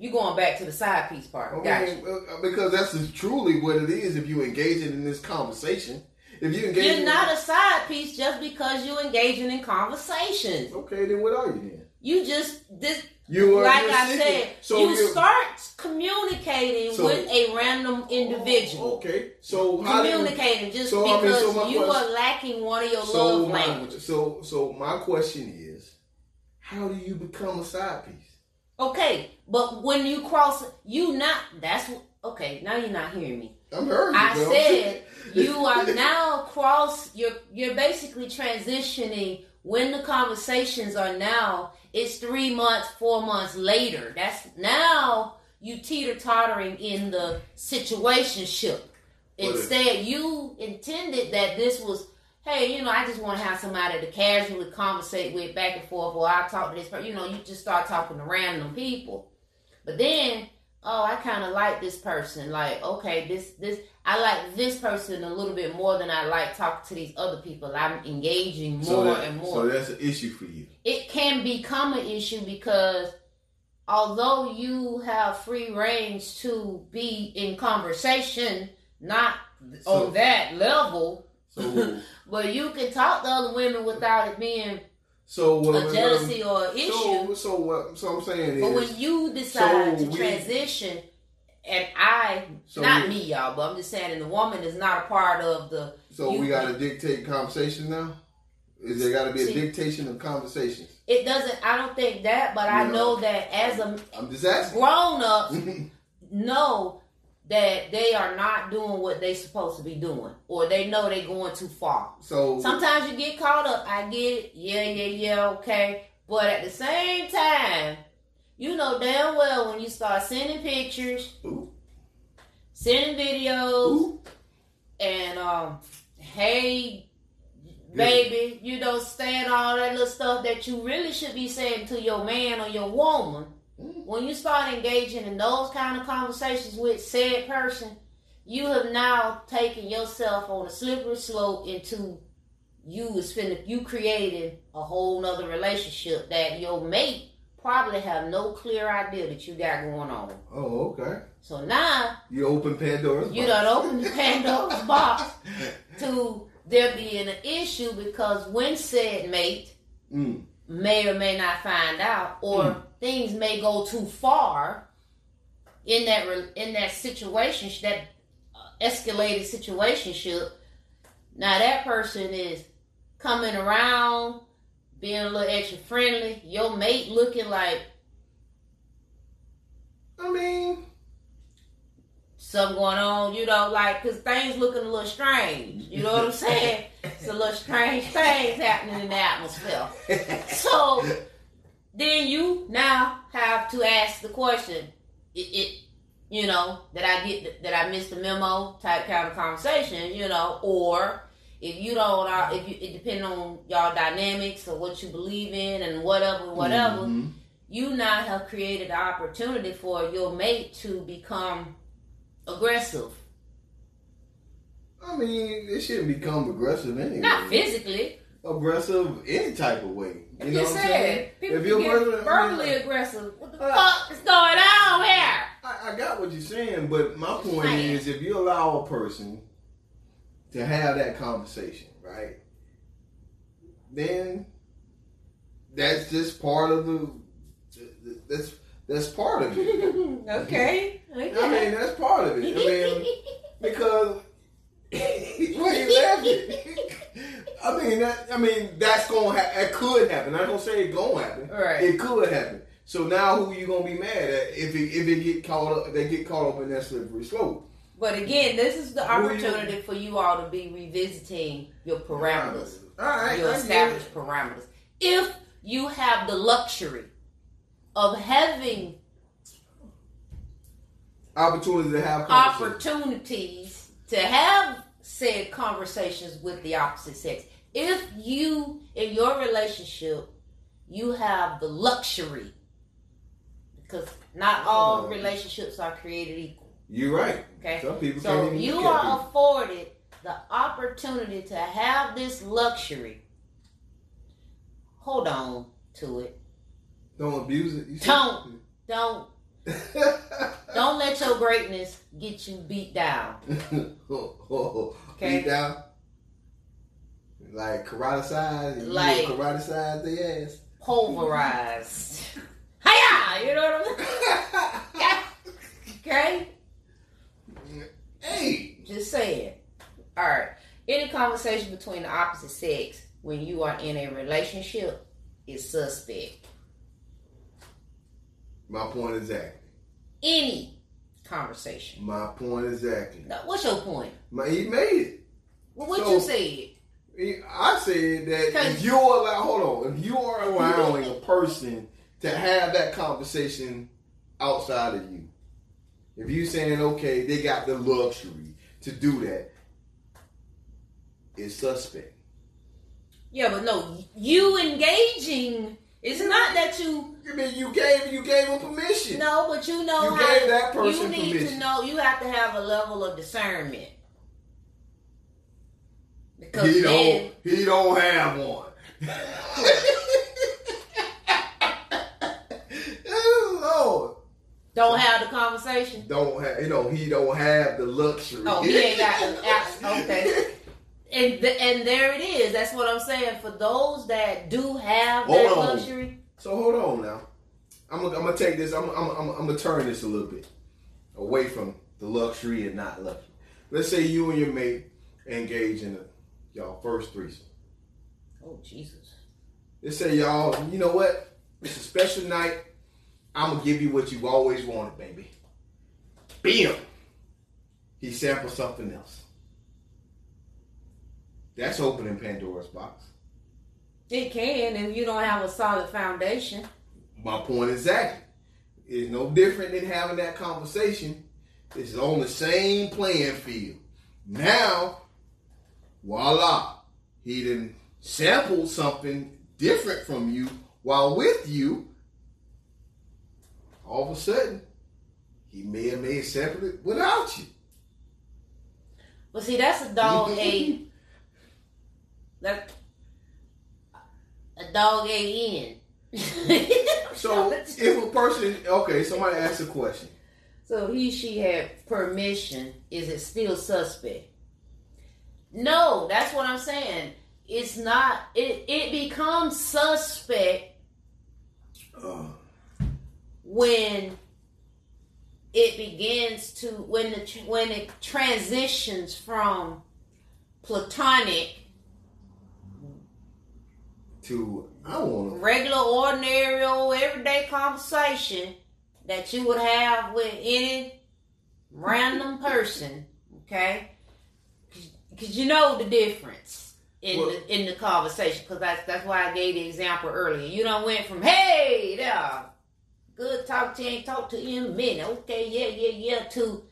You going back to the side piece part. I mean, uh, because that's truly what it is. If you engage in this conversation, if you engage, You're not a side piece just because you're engaging in conversation. okay. Then what are you then? You just this You are like I seeking- said, So you start communicating So- with a random individual. Oh, okay, so do you, communicating just so, I mean, because so you question- are lacking one of your so love my, languages. so so my question is, how do you become a side piece? Okay, but when you cross, you not. That's okay. Now you're not hearing me. I'm hearing you. I said you are now cross. You're you're basically transitioning when the conversations are now. It's three months, four months later. That's now you teeter tottering in the situationship. What is- Instead, you intended that this was. Hey, you know, I just want to have somebody to casually conversate with back and forth, or I talk to this person. You know, you just start talking to random people. But then, oh, I kind of like this person. Like, okay, this this I like this person a little bit more than I like talking to these other people. I'm engaging more so that- and more. So that's an issue for you. it can become an issue because although you have free range to be in conversation, not So- on that level, So but you can talk to other women without it being so what? a jealousy or an issue. So so what? So I'm saying But is, when you decide so to we- transition, and I, So not we- me, y'all, but I'm just saying, and the woman is not a part of the. so we got to dictate conversation now. Is there got to be a See- dictation of conversations? It doesn't. I don't think that, but I know that as a I'm just asking. grown ups know that they are not doing what they supposed to be doing, or they know they're going too far. so Sometimes you get caught up. I get it. Yeah, yeah, yeah. Okay, but at the same time, you know damn well when you start sending pictures, Ooh. sending videos, Ooh. and um, hey, baby, you know, saying all that little stuff that you really should be saying to your man or your woman. When you start engaging in those kind of conversations with said person, you have now taken yourself on a slippery slope into you is finna you created a whole nother relationship that your mate probably have no clear idea that you got going on. Oh, okay. So now You open Pandora's you box. done opened the Pandora's box to there being an issue because when said mate Mm. May or may not find out, or Mm. things may go too far in that in that situation, that uh, escalated situationship. Now that person is coming around, being a little extra friendly. Your mate looking like I mean, something going on, you know, like because things looking a little strange. You know what I'm saying? It's a little strange things happening in the atmosphere. So then you now have to ask the question: it, it you know, that I get that I missed the memo type kind of conversation, you know, or if you don't, uh, if you it depending on y'all dynamics or what you believe in and whatever, whatever, Mhm. you now have created an opportunity for your mate to become aggressive, I mean, it shouldn't become aggressive anyway. not physically. Aggressive any type of way. You You know what I'm saying? people If you're verbally- verbally aggressive. What the Uh, fuck is going on here? I, I got what you're saying, but my point saying. is, if you allow a person to have that conversation, right, then that's just part of the. That's that's part of it. okay. I mean, that's part of it. I mean, because why you laughing? I mean, that, I mean, that's gonna ha- that could happen. I don't say it gonna happen. Right. It could happen. So now, who you gonna be mad at if it, if it get caught up? They get caught up in that slippery slope. But again, this is the Who you- opportunity for you all to be revisiting your parameters, All right, your established parameters. If you have the luxury of having Opportunity to have opportunities to have said conversations with the opposite sex. If you, in your relationship, you have the luxury, because not all Oh. relationships are created equal. You're right. Okay. Some people So can't even you are people. afforded the opportunity to have this luxury. Hold on to it. Don't abuse it. You Don't. Don't don't let your greatness get you beat down. Okay. Beat down. Like karate size. Like- karate size the ass. Pulverized. Hiya! You know what I'm saying? Okay? hey. Just saying. Alright. Any conversation between the opposite sex when you are in a relationship is suspect. My point exactly. Any conversation. My point exactly. Now, what's your point? My, he made it. Well, what So- you said? I said that if you're allowed, hold on, if you are allowing a person to have that conversation outside of you, if you're saying okay, they got the luxury to do that, it's suspect. Yeah, but no, you engaging. It's not that you I mean, you gave you gave him permission. No, but you know You how gave that person you need to know. You have to have a level of discernment because He don't. He don't have one. oh don't have the conversation. Don't have. You know, he don't have the luxury. Oh, he ain't got the. Okay. And th- and there it is. That's what I'm saying. For those that do have that on. luxury, So hold on now. I'm gonna, I'm gonna take this. I'm, I'm, I'm, I'm gonna turn this a little bit away from the luxury and not luxury. Let's say you and your mate engage in a y'all first threesome. oh Jesus, Let's say y'all, you know what? It's a special night. I'm gonna give you what you've always wanted, baby. Bam. He sampled something else. That's opening Pandora's box. It can if you don't have a solid foundation. My point exactly. It's no different than having that conversation. It's on the same playing field. Now, voila, he didn't sample something different from you while with you. All of a sudden, he may have made separate it without you. Well, see, that's a dog a that a dog a in. So if a person, okay, somebody asks a question. So he she had permission. Is it still suspect? No, that's what I'm saying. It's not. It it becomes suspect when it begins to when the when it transitions from platonic, to I want to. regular, ordinary, old everyday conversation that you would have with any random person. Okay, because you know the difference in Well- the in the conversation. Because that's that's why I gave the example earlier. You don't went from hey there, good talk to you, ain't talk to you in a minute. Okay, yeah, yeah, yeah. To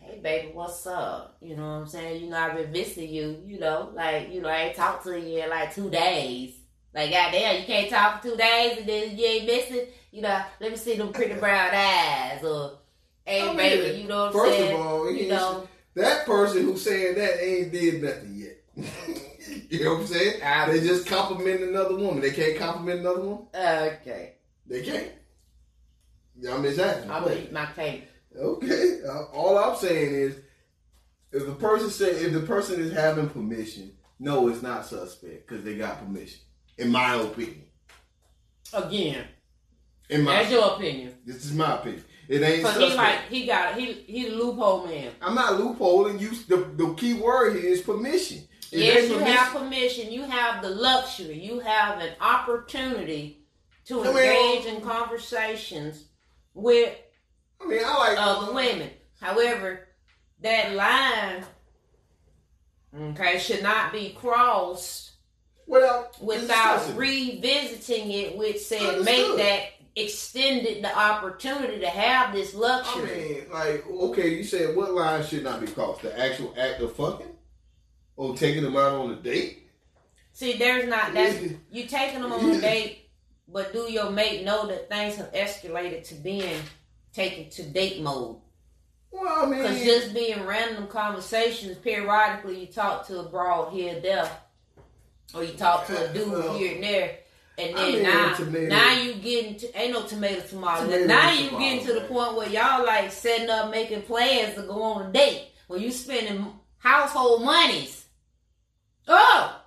hey baby, what's up? You know what I'm saying? You know I've been missing you. You know, like you know I ain't talked to you in like two days. Like goddamn, you can't talk for two days and then you ain't missing. You know, let me see them pretty brown eyes or. Hey, I mean, baby, you know what I'm first of saying? all, you know, That person who's saying that ain't did nothing yet. you know what I'm saying? I- they just compliment another woman. They can't compliment another woman. okay. They can't. I'm just asking. I'm eat my cake. Okay. Uh, all I'm saying is, if the person say if the person is having permission, no, it's not suspect because they got permission. In my opinion. Again, In my that's your opinion. this is my opinion. It ain't Cause suspect. he like he got he he loophole man. I'm not loopholing. You the, the key word here is permission. If yes, you permission- have permission. You have the luxury. You have an opportunity to I mean, engage in conversations with I mean, I like other women. However, that line, okay, should not be crossed Without without revisiting it, which said Understood. make that extended the opportunity to have this I luxury. mean, like, okay, you said what line should not be crossed? The actual act of fucking, or taking them out on a date? See, there's not that you taking them on a date, but do your mate know that things have escalated to being taken to date mode? Well, I mean, Because just being random conversations, periodically you talk to a broad here there, or you talk to a dude Well, here and there, and I then mean, now, now you getting to ain't no tomato tomato. Tomato now you tomato, getting to the man. point where y'all like setting up, making plans to go on a date when you spending household monies. Oh,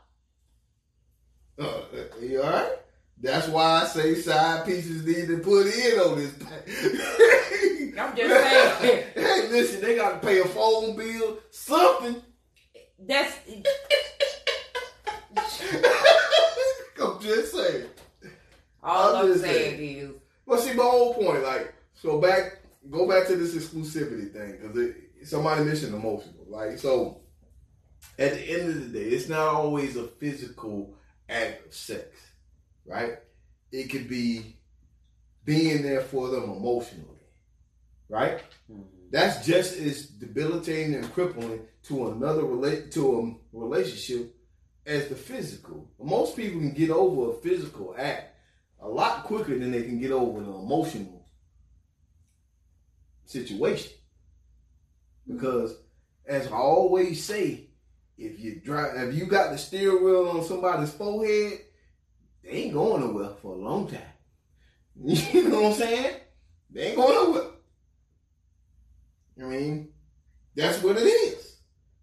uh, you all right? That's why I say side pieces need to put in on this. I'm just saying. hey, listen, they got to pay a phone bill, something. that's I'm just saying. all I'm I'm just saying saying. is. Well, see, my whole point, like, so back, go back to this exclusivity thing, because somebody mentioned emotional. Like, so, at the end of the day, it's not always a physical act of sex, right? It could be being there for them emotionally, right? Mm-hmm. That's just as debilitating and crippling to another relate to a relationship as the physical. Most people can get over a physical act a lot quicker than they can get over an emotional situation. Because as I always say, if you drive if you got the steering wheel on somebody's forehead, they ain't going nowhere for a long time. You know what I'm saying? They ain't going nowhere. I mean, that's what it is.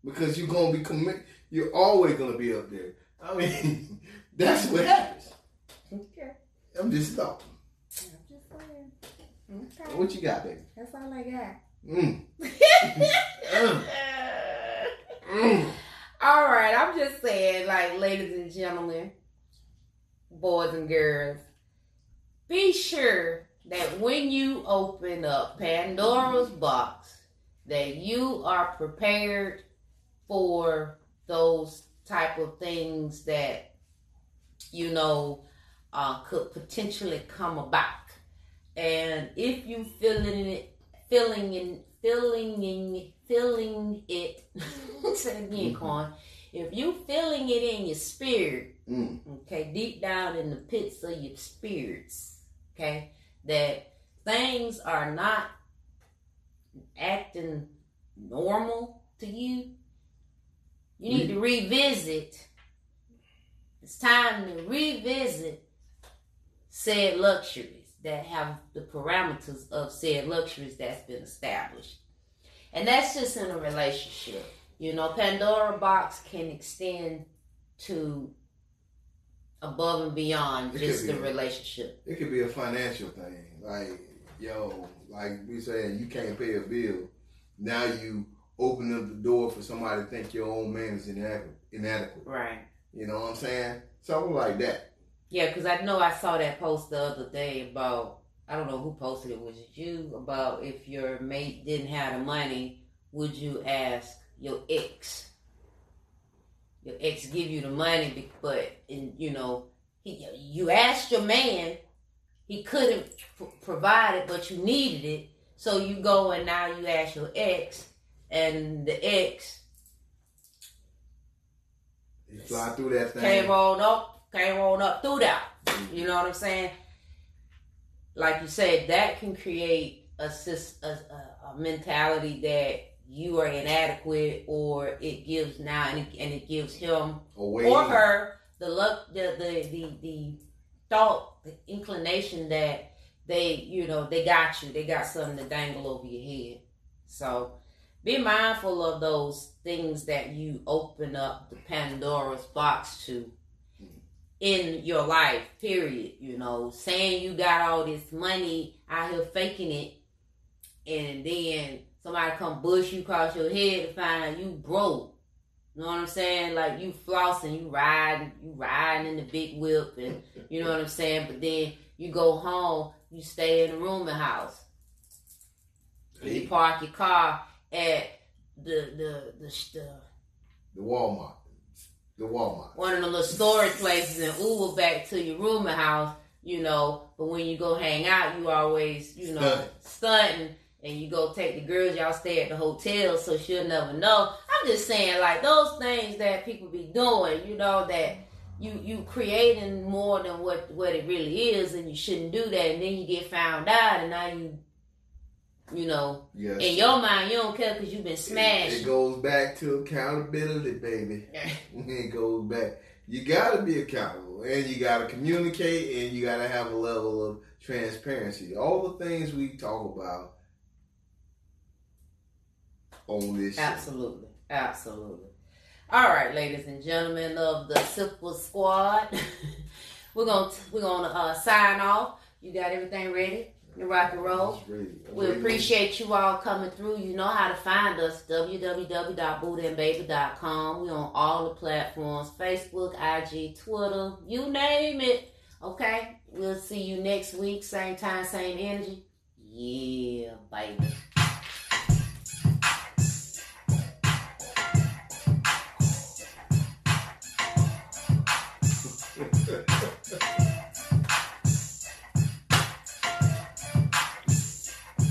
Because you're gonna be commit you're always gonna be up there. I mean, that's what happens. Okay. I'm just talking. I'm just saying. Okay. What you got, baby? That's all I got. Mm. Mm. Mm. All right, I'm just saying, like, ladies and gentlemen, boys and girls, be sure that when you open up Pandora's box, that you are prepared for those type of things that you know uh, could potentially come about. And if you feeling it, feeling in, feeling in, feeling it, say it again, Corn. If you feeling it in your spirit, Mm. okay, deep down in the pits of your spirits, okay, that things are not acting normal to you, you need to revisit. It's time to revisit said luxuries that have the parameters of said luxuries that's been established. And that's just in a relationship. You know, Pandora box can extend to above and beyond It just the be. relationship. It could be a financial thing. Like, yo, like we saying you can't pay a bill. Now you open up the door for somebody to think your own man is inadequate. inadequate. Right. You know what I'm saying? Something like that. Yeah, because I know I saw that post the other day about I don't know who posted it. Was it you about if your mate didn't have the money, would you ask your ex? Your ex give you the money, but and you know he you asked your man, he couldn't provide it, but you needed it, so you go and now you ask your ex, and the ex You fly through that thing. came on up, came on up through that. You know what I'm saying? Like you said, that can create a, a, a mentality that you are inadequate, or it gives now and it, and it gives him Away. or her the luck, the the the, the thought, the inclination that they, you know, they got you, they got something to dangle over your head. So be mindful of those things that you open up the Pandora's box to in your life, period. You know, saying you got all this money out here faking it, and then somebody come bush you across your head to find out you broke. You know what I'm saying? Like you flossing, you riding, you riding in the big whip, and you know what I'm saying. But then you go home, you stay in the rooming house. And you park your car at the the the, the The Walmart. The Walmart. one of the little storage places and Uber back to your rooming house you know. But when you go hang out, you always, you know, Stunting. stunting, and you go take the girls. Y'all stay at the hotel, so she'll never know. I'm just saying, like those things that people be doing, you know, that you you creating more than what what it really is, and you shouldn't do that. And then you get found out, and now you, you know, Yes. in your mind, you don't care because you've been smashed. It, smashed. goes back to accountability, baby. it goes back. You gotta be accountable, and you gotta communicate, and you gotta have a level of transparency. All the things we talk about on this. show. Absolutely, absolutely. All right, ladies and gentlemen of the Simple Squad, we're gonna we're gonna uh, sign off. You got everything ready to rock and roll. We appreciate you all coming through. You know how to find us www.bootandbaby.com. We're on all the platforms Facebook, IG, Twitter, you name it. Okay, we'll see you next week, same time, same energy. Yeah, baby.